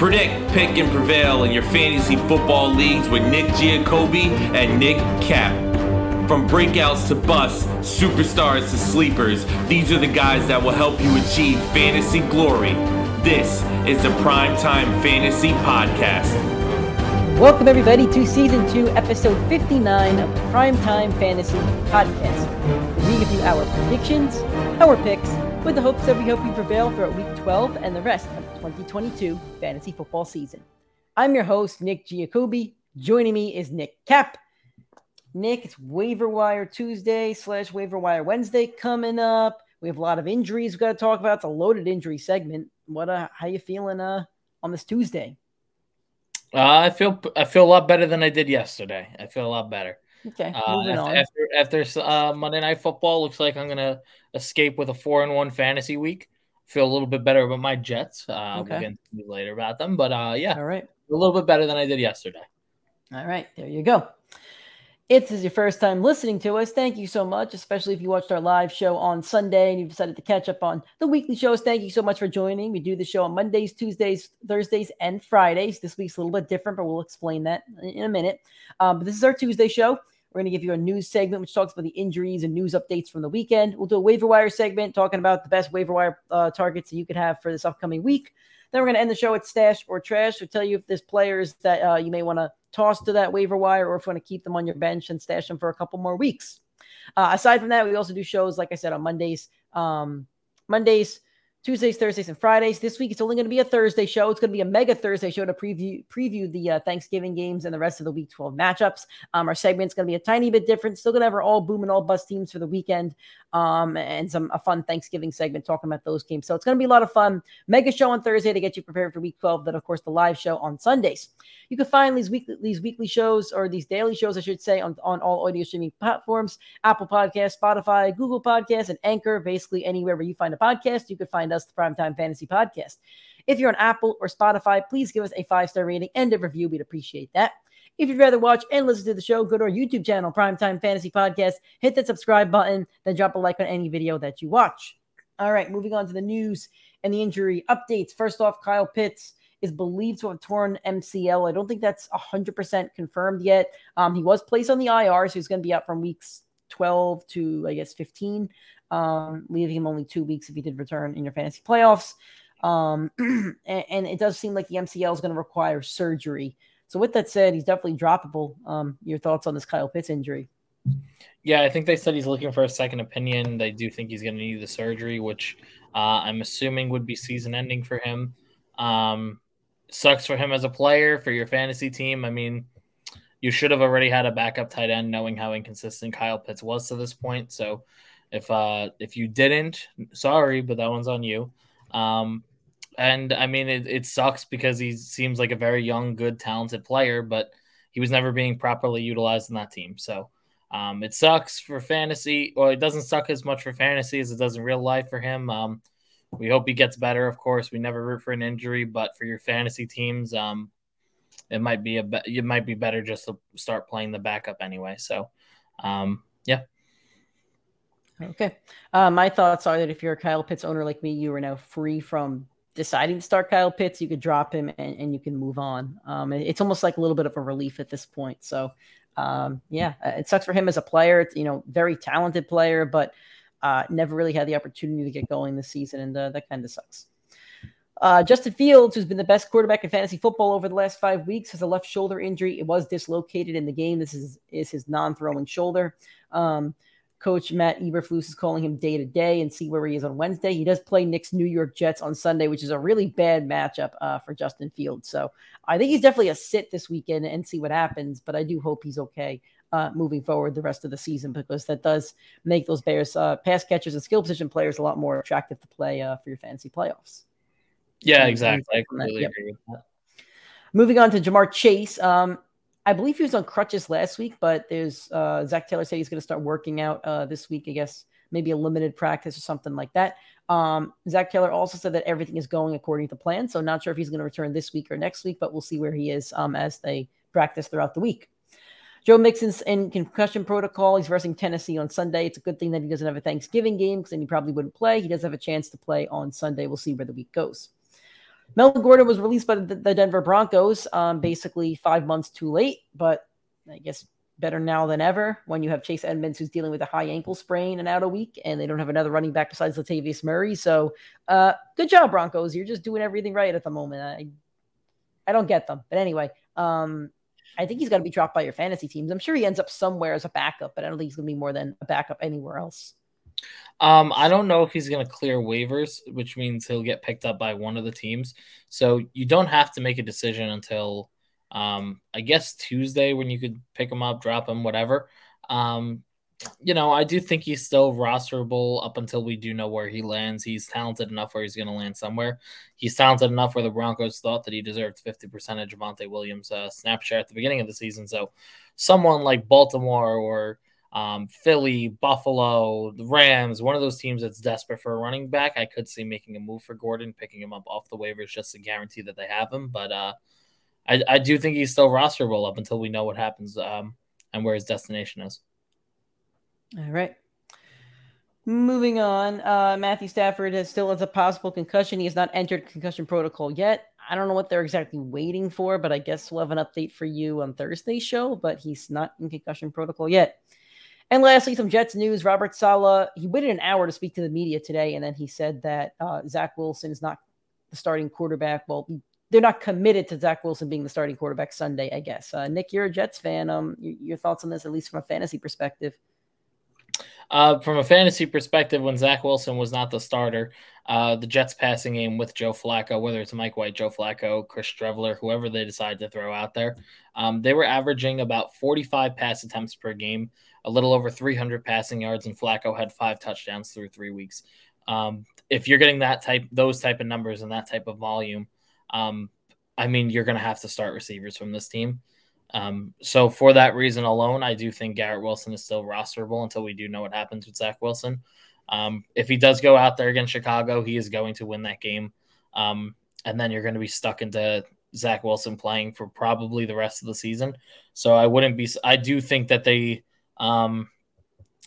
Predict, pick, and prevail in your fantasy football leagues with Nick Giacobbe and Nick Cap. From breakouts to busts, superstars to sleepers, these are the guys that will help you achieve fantasy glory. This is the Primetime Fantasy Podcast. Welcome, everybody, to season two, episode 59 of the Primetime Fantasy Podcast. We give you our predictions, our picks, with the hopes that we hope you prevail throughout week 12 and the rest 2022 fantasy football season. I'm your host, Nick Giacobbe. Joining me is Nick Cap. Nick, it's waiver wire Tuesday slash waiver wire Wednesday coming up. We have a lot of injuries we've got to talk about. It's a loaded injury segment. What uh how you feeling uh on this Tuesday? Uh, I feel I feel a lot better than I did yesterday. I feel a lot better. Okay, Uh, after, after after uh, Monday Night Football, looks like I'm gonna escape with a four and one fantasy week. Feel a little bit better about my Jets. Uh, Okay. We'll get later about them, but uh, yeah, All right. a little bit better than I did yesterday. All right, there you go. If this is your first time listening to us, thank you so much, especially if you watched our live show on Sunday and you decided to catch up on the weekly shows. Thank you so much for joining. We do the show on Mondays, Tuesdays, Thursdays, and Fridays. This week's a little bit different, but we'll explain that in a minute. Um, but this is our Tuesday show. We're going to give you a news segment which talks about the injuries and news updates from the weekend. We'll do a waiver wire segment talking about the best waiver wire uh, targets that you could have for this upcoming week. Then we're going to end the show with stash or trash. We'll tell you if there's players that uh, you may want to toss to that waiver wire or if you want to keep them on your bench and stash them for a couple more weeks. Uh, aside from that, we also do shows, like I said, on Mondays, um, Mondays, Tuesdays, Thursdays, and Fridays. This week it's only going to be a Thursday show. It's going to be a mega Thursday show to preview preview the uh, Thanksgiving games and the rest of the Week 12 matchups. Um, our segment's going to be a tiny bit different. Still going to have our all boom and all bust teams for the weekend, um, and some a fun Thanksgiving segment talking about those games. So it's going to be a lot of fun. Mega show on Thursday to get you prepared for Week 12. Then of course the live show on Sundays. You can find these weekly these weekly shows or these daily shows, I should say, on, on all audio streaming platforms: Apple Podcast, Spotify, Google Podcast, and Anchor. Basically, anywhere where you find a podcast, you can find us, the Primetime Fantasy Podcast. If you're on Apple or Spotify, please give us a five star rating and a review. We'd appreciate that. If you'd rather watch and listen to the show, go to our YouTube channel, Primetime Fantasy Podcast. Hit that subscribe button, then drop a like on any video that you watch. All right, moving on to the news and the injury updates. First off, Kyle Pitts is believed to have torn MCL. I don't think that's 100% confirmed yet. Um, he was placed on the IR, so he's going to be out from weeks 12 to, I guess, 15, um, leaving him only two weeks if he did return in your fantasy playoffs. Um, and, and it does seem like the MCL is going to require surgery. So, with that said, he's definitely droppable. Um, your thoughts on this Kyle Pitts injury? Yeah, I think they said he's looking for a second opinion. They do think he's going to need the surgery, which uh, I'm assuming would be season ending for him. Um, sucks for him as a player for your fantasy team. I mean, you should have already had a backup tight end, knowing how inconsistent Kyle Pitts was to this point. So, if uh, if you didn't, sorry, but that one's on you. Um, and I mean, it, it sucks because he seems like a very young, good, talented player, but he was never being properly utilized in that team. So. Um, it sucks for fantasy, or it doesn't suck as much for fantasy as it does in real life for him. Um, we hope he gets better. Of course, we never root for an injury, but for your fantasy teams, um, it might be a be- it might be better just to start playing the backup anyway. So, um, yeah, Okay. Uh, my thoughts are that if you're a Kyle Pitts owner like me, you are now free from deciding to start Kyle Pitts. You could drop him and, and you can move on. Um, it's almost like a little bit of a relief at this point. So, um, yeah, uh, it sucks for him as a player. It's, you know, very talented player, but uh, never really had the opportunity to get going this season, and uh, that kind of sucks. Uh, Justin Fields, who's been the best quarterback in fantasy football over the last five weeks, has a left shoulder injury. It was dislocated in the game. This is is his non-throwing shoulder. Um, Coach Matt Eberflus is calling him day to day and see where he is on Wednesday. He does play Nick's New York Jets on Sunday, which is a really bad matchup uh, for Justin Fields. So I think he's definitely a sit this weekend and see what happens. But I do hope he's okay uh, moving forward the rest of the season because that does make those Bears uh, pass catchers and skill position players a lot more attractive to play uh, for your fantasy playoffs. Yeah, exactly. I Yep. completely agree with that. Moving on to Ja'Marr Chase. Um, I believe he was on crutches last week, but there's uh, Zac Taylor said he's going to start working out uh, this week. I guess maybe a limited practice or something like that. Um, Zac Taylor also said that everything is going according to plan. So not sure if he's going to return this week or next week, but we'll see where he is um, as they practice throughout the week. Joe Mixon's in concussion protocol. He's versing Tennessee on Sunday. It's a good thing that he doesn't have a Thanksgiving game because then he probably wouldn't play. He does have a chance to play on Sunday. We'll see where the week goes. Melvin Gordon was released by the, Denver Broncos, um, basically five months too late, but I guess better now than ever when you have Chase Edmonds who's dealing with a high ankle sprain and out a week, and they don't have another running back besides Latavius Murray. So, uh, good job, Broncos. You're just doing everything right at the moment. I, I don't get them, but anyway, um, I think he's got to be dropped by your fantasy teams. I'm sure he ends up somewhere as a backup, but I don't think he's going to be more than a backup anywhere else. Um, I don't know if he's going to clear waivers, which means he'll get picked up by one of the teams. So you don't have to make a decision until um, I guess Tuesday when you could pick him up, drop him, whatever. Um, you know, I do think he's still rosterable up until we do know where he lands. He's talented enough where he's going to land somewhere. He's talented enough where the Broncos thought that he deserved 50% of Javonte Williams' uh, snap share at the beginning of the season. So someone like Baltimore or um, Philly, Buffalo, the Rams, one of those teams that's desperate for a running back, I could see making a move for Gordon, picking him up off the waivers just to guarantee that they have him. But uh, I, I do think he's still rosterable up until we know what happens um, and where his destination is. All right. Moving on, uh, Matthew Stafford has still has a possible concussion. He has not entered concussion protocol yet. I don't know what they're exactly waiting for, but I guess we'll have an update for you on Thursday's show. But he's not in concussion protocol yet. And lastly, some Jets news. Robert Saleh, he waited an hour to speak to the media today, and then he said that uh, Zach Wilson is not the starting quarterback. Well, they're not committed to Zach Wilson being the starting quarterback Sunday, I guess. Uh, Nick, you're a Jets fan. Um, your, thoughts on this, at least from a fantasy perspective? Uh, from a fantasy perspective, when Zach Wilson was not the starter, uh, the Jets passing game with Joe Flacco, whether it's Mike White, Joe Flacco, Chris Streveler, whoever they decide to throw out there, um, they were averaging about 45 pass attempts per game a little over 300 passing yards, and Flacco had five touchdowns through three weeks. Um, if you're getting that type, those type of numbers and that type of volume, um, I mean, you're going to have to start receivers from this team. Um, so for that reason alone, I do think Garrett Wilson is still rosterable until we do know what happens with Zach Wilson. Um, if he does go out there against Chicago, he is going to win that game. Um, and then you're going to be stuck into Zach Wilson playing for probably the rest of the season. So I wouldn't be. I do think that they um,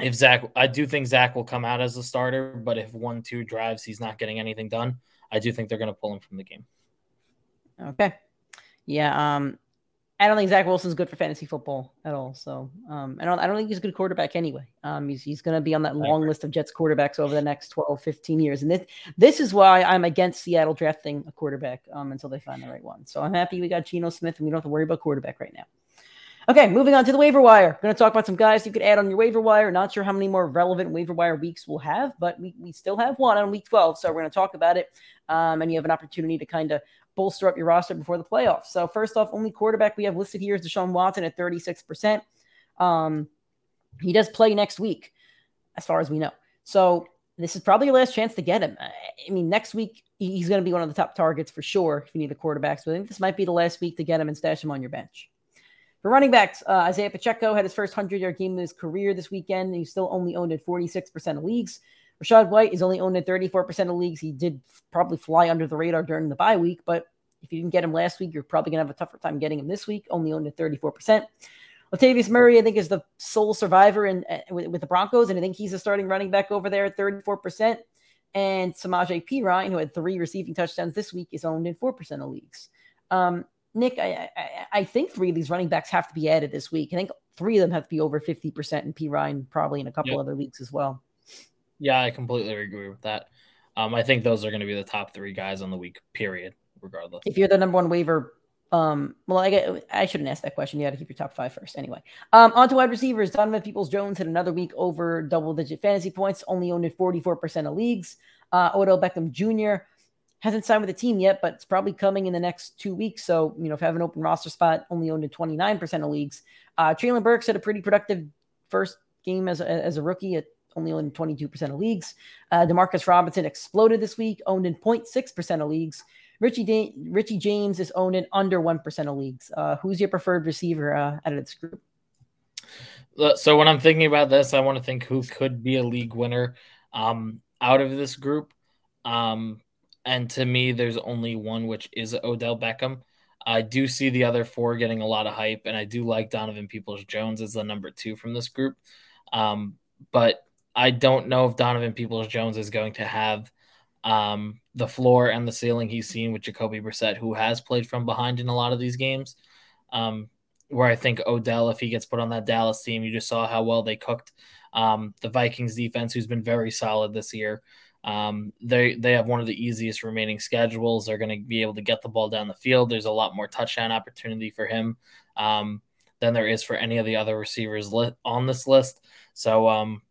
if Zach, I do think Zach will come out as a starter, but if one, two drives, he's not getting anything done, I do think they're going to pull him from the game. Okay. Yeah. Um, I don't think Zach Wilson's good for fantasy football at all. So um, I don't I don't think he's a good quarterback anyway. Um, he's he's going to be on that long list of Jets quarterbacks over the next 12, 15 years. And this this is why I'm against Seattle drafting a quarterback um, until they find the right one. So I'm happy we got Geno Smith and we don't have to worry about quarterback right now. Okay, moving on to the waiver wire. Going to talk about some guys you could add on your waiver wire. Not sure how many more relevant waiver wire weeks we'll have, but we, we still have one on week 12. So we're going to talk about it. Um, and you have an opportunity to kind of bolster up your roster before the playoffs. So, first off, only quarterback we have listed here is Deshaun Watson at 36%. Um, he does play next week, as far as we know. So, this is probably your last chance to get him. I mean, next week, he's going to be one of the top targets for sure if you need the quarterbacks. But I think this might be the last week to get him and stash him on your bench. For running backs, uh, Isaiah Pacheco had his first 100 yard game of his career this weekend. He's still only owned in 46% of leagues. Rachaad White is only owned in 34% of leagues. He did probably fly under the radar during the bye week, but if you didn't get him last week, you're probably going to have a tougher time getting him this week, only owned at 34%. Latavius Murray, I think, is the sole survivor in, uh, with, with, the Broncos, and I think he's a starting running back over there at 34%. And Samaje Perine, who had three receiving touchdowns this week, is owned in 4% of leagues. Um, Nick, I, I, I, think three of these running backs have to be added this week. I think three of them have to be over 50% and Perine probably in a couple yep. other leagues as well. Yeah, I completely agree with that. Um, I think those are going to be the top three guys on the week, period, regardless. If you're the number one waiver, um, well, I, get, I shouldn't ask that question. You got to keep your top five first. Anyway, um, on to wide receivers. Donovan Peoples Jones had another week over double digit fantasy points, only owned in 44% of leagues. Uh, Odell Beckham Jr hasn't signed with the team yet, but it's probably coming in the next two weeks. So, you know, if you have an open roster spot, only owned in 29% of leagues. Uh, Treylon Burks had a pretty productive first game as a, as a rookie at only owned in 22% of leagues. Uh, Demarcus Robinson exploded this week, owned in 0.6% of leagues. Richie, da- Richie James is owned in under 1% of leagues. Uh, who's your preferred receiver uh, out of this group? So when I'm thinking about this, I want to think who could be a league winner um, out of this group. Um, and to me, there's only one, which is Odell Beckham. I do see the other four getting a lot of hype, and I do like Donovan Peoples Jones as the number two from this group. Um, but I don't know if Donovan Peoples Jones is going to have um, the floor and the ceiling he's seen with Jacoby Brissett, who has played from behind in a lot of these games. Um, where I think Odell, if he gets put on that Dallas team, you just saw how well they cooked um, the Vikings defense, who's been very solid this year. Um, they they have one of the easiest remaining schedules. They're going to be able to get the ball down the field. There's a lot more touchdown opportunity for him um, than there is for any of the other receivers li- on this list. So um,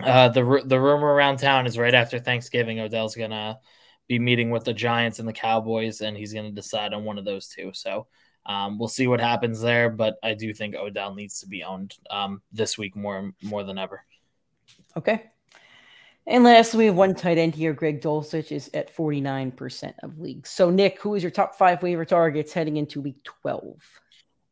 uh, the the rumor around town is right after Thanksgiving, Odell's going to be meeting with the Giants and the Cowboys, and he's going to decide on one of those two. So um, we'll see what happens there, but I do think Odell needs to be owned um, this week more more than ever. Okay. And lastly, we have one tight end here. Greg Dulcich is at 49% of leagues. So, Nick, who is your top five waiver targets heading into week 12?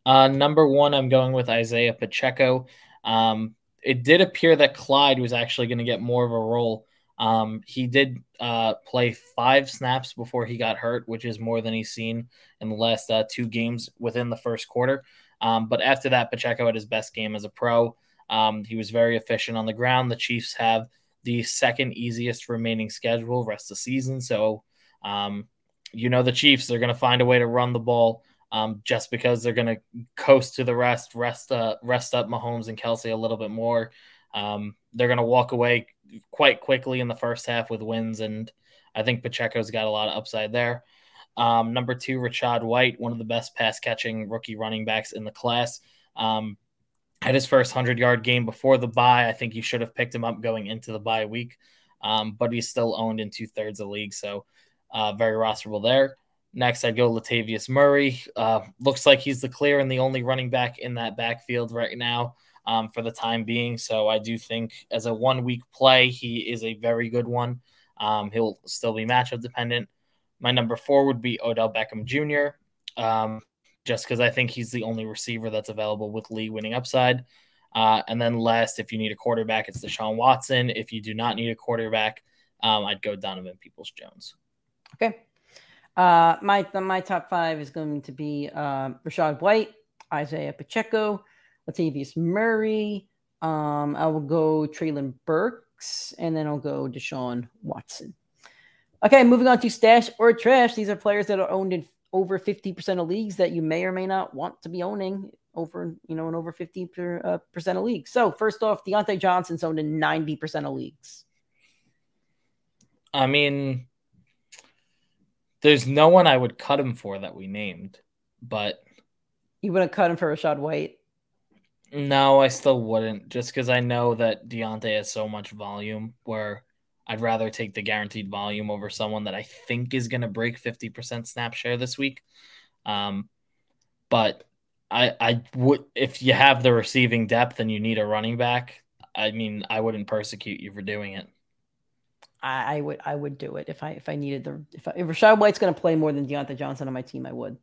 Uh, number one, I'm going with Isaiah Pacheco. Um, it did appear that Clyde was actually going to get more of a role um, he did uh, play five snaps before he got hurt, which is more than he's seen in the last uh, two games within the first quarter. Um, but after that, Pacheco had his best game as a pro. Um, he was very efficient on the ground. The Chiefs have the second easiest remaining schedule rest of the season. So, um, you know, the Chiefs, they're going to find a way to run the ball um, just because they're going to coast to the rest, rest, uh, rest up Mahomes and Kelce a little bit more. Um, they're going to walk away quite quickly in the first half with wins, and I think Pacheco's got a lot of upside there. Um, number two, Rachaad White, one of the best pass catching rookie running backs in the class. Um, had his first 100 yard game before the bye. I think you should have picked him up going into the bye week, um, but he's still owned in two thirds of the league. So uh, very rosterable there. Next, I'd go Latavius Murray. Uh, looks like he's the clear and the only running back in that backfield right now um, for the time being. So I do think as a one week play, he is a very good one. Um, he'll still be matchup dependent. My number four would be Odell Beckham Jr. Um, just because I think he's the only receiver that's available with league winning upside. Uh, and then last, if you need a quarterback, it's Deshaun Watson. If you do not need a quarterback, um, I'd go Donovan Peoples Jones. Okay. Uh, my my top five is going to be uh, Rachaad White, Isaiah Pacheco, Latavius Murray. Um, I will go Treylon Burks, and then I'll go Deshaun Watson. Okay, moving on to stash or trash. These are players that are owned in over 50% of leagues that you may or may not want to be owning over, you know, in over 50 per, uh, percent of leagues. So first off, Diontae Johnson's owned in 90% of leagues. I mean, there's no one I would cut him for that we named, but you wouldn't cut him for Rachaad White. No, I still wouldn't, just because I know that Diontae has so much volume where I'd rather take the guaranteed volume over someone that I think is going to break 50% snap share this week. Um, but I, I would, if you have the receiving depth and you need a running back, I mean, I wouldn't persecute you for doing it. I, I would, I would do it if I, if I needed the, if, I, if Rachaad White's going to play more than Diontae Johnson on my team, I would.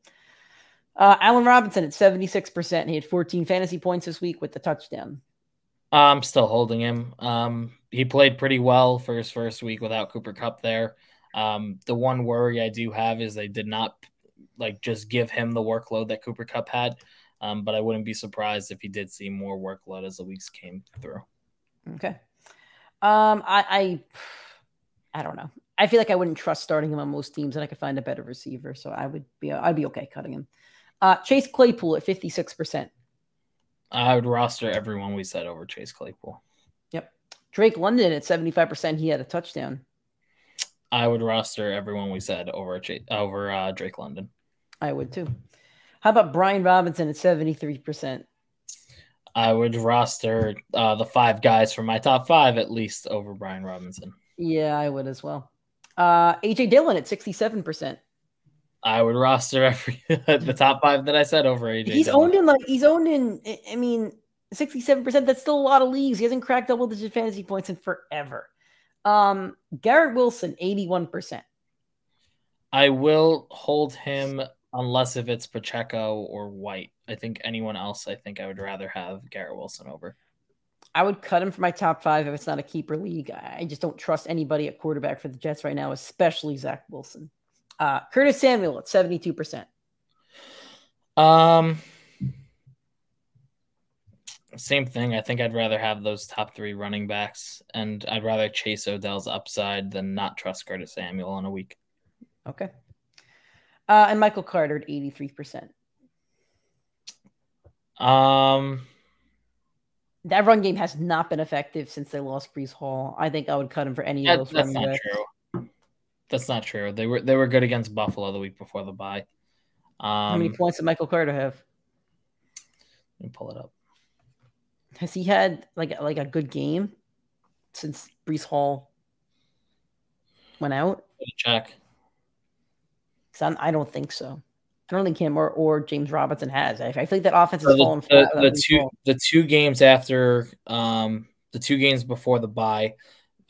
Uh, Allen Robinson at 76%. He had 14 fantasy points this week with the touchdown. I'm still holding him. Um, he played pretty well for his first week without Cooper Kupp there. Um, the one worry I do have is they did not like just give him the workload that Cooper Kupp had. Um, but I wouldn't be surprised if he did see more workload as the weeks came through. Okay. Um, I, I, I don't know. I feel like I wouldn't trust starting him on most teams, and I could find a better receiver, so I would be, I'd be okay cutting him. Uh, Chase Claypool at 56%. I would roster everyone we said over Chase Claypool. Yep. Drake London at 75%. He had a touchdown. I would roster everyone we said over Chase, over uh, Drake London. I would too. How about Brian Robinson at 73%? I would roster uh, the five guys from my top five at least over Brian Robinson. Yeah, I would as well. Uh, AJ Dillon at 67%. I would roster every the top five that I said over AJ. He's Dillon. owned in like he's owned in. I mean, sixty-seven percent. That's still a lot of leagues. He hasn't cracked double-digit fantasy points in forever. Um, Garrett Wilson, eighty-one percent. I will hold him unless if it's Pacheco or White. I think anyone else. I think I would rather have Garrett Wilson over. I would cut him for my top five if it's not a keeper league. I just don't trust anybody at quarterback for the Jets right now, especially Zach Wilson. Uh, Curtis Samuel at 72%. Um, same thing. I think I'd rather have those top three running backs, and I'd rather chase Odell's upside than not trust Curtis Samuel on a week. Okay. Uh, and Michael Carter at 83%. Um, that run game has not been effective since they lost Breece Hall. I think I would cut him for any that, of those that's running not backs. true. That's not true. They were they were good against Buffalo the week before the bye. Um, How many points did Michael Carter have? Let me pull it up. Has he had like like a good game since Breece Hall went out? Check. I don't think so. I don't think him or, or James Robinson has. I, I feel like that offense So has the, fallen the, flat. the two the two games after um the two games before the bye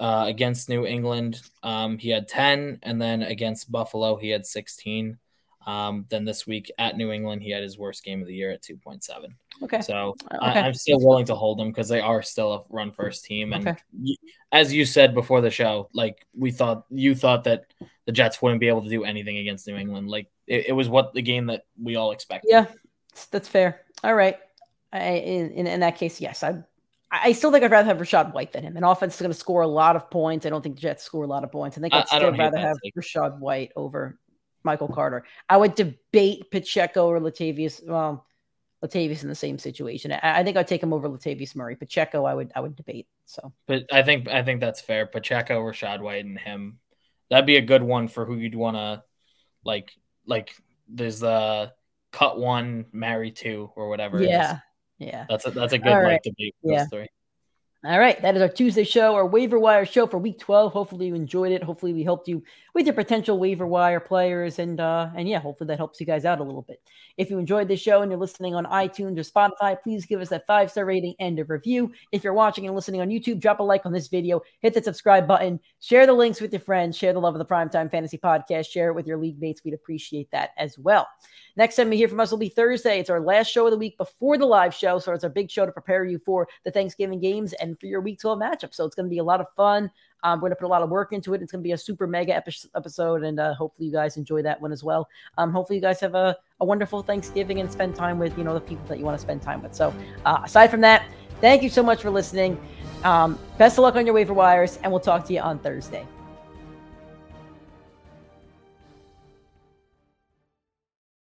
uh, against New England um he had 10 and then against Buffalo he had 16 um then this week at New England he had his worst game of the year at 2.7 Okay. so Okay. I, I'm still willing to hold them because they are still a run first team and Okay. y- as you said before the show like we thought you thought that the Jets wouldn't be able to do anything against New England like it, it was what the game that we all expected Yeah, that's- fair. All right. I, in, in in that case, yes, I I still think I'd rather have Rachaad White than him. An offense is going to score a lot of points. I don't think the Jets score a lot of points. I think I- I'd I still don't rather have take. Rachaad White over Michael Carter. I would debate Pacheco or Latavius. Well, Latavius in the same situation. I, I think I'd take him over Latavius Murray. Pacheco, I would I would debate. So But I think I think that's fair. Pacheco, Rachaad White, and him. That'd be a good one for who you'd want to like. Like there's the cut one, marry two, or whatever. it is. yeah, yeah. that's a that's a good All like right. debate. Yeah. Those three. All right, that is our Tuesday show, our waiver wire show for week 12. Hopefully you enjoyed it. Hopefully we helped you with your potential waiver wire players and uh and yeah, hopefully that helps you guys out a little bit. If you enjoyed this show and you're listening on iTunes or Spotify, please give us that five-star rating and a review. If you're watching and listening on YouTube, drop a like on this video, hit the subscribe button, share the links with your friends, share the love of the Primetime Fantasy Podcast, share it with your league mates. We'd appreciate that as well. Next time we hear from us will be Thursday. It's our last show of the week before the live show. So it's our big show to prepare you for the Thanksgiving games and for your week 12 matchup. So it's going to be a lot of fun. Um, we're going to put a lot of work into it. It's going to be a super mega epi- episode. And uh, hopefully you guys enjoy that one as well. Um, hopefully you guys have a, a wonderful Thanksgiving and spend time with, you know, the people that you want to spend time with. So uh, aside from that, thank you so much for listening. Um, best of luck on your waiver wires, and we'll talk to you on Thursday.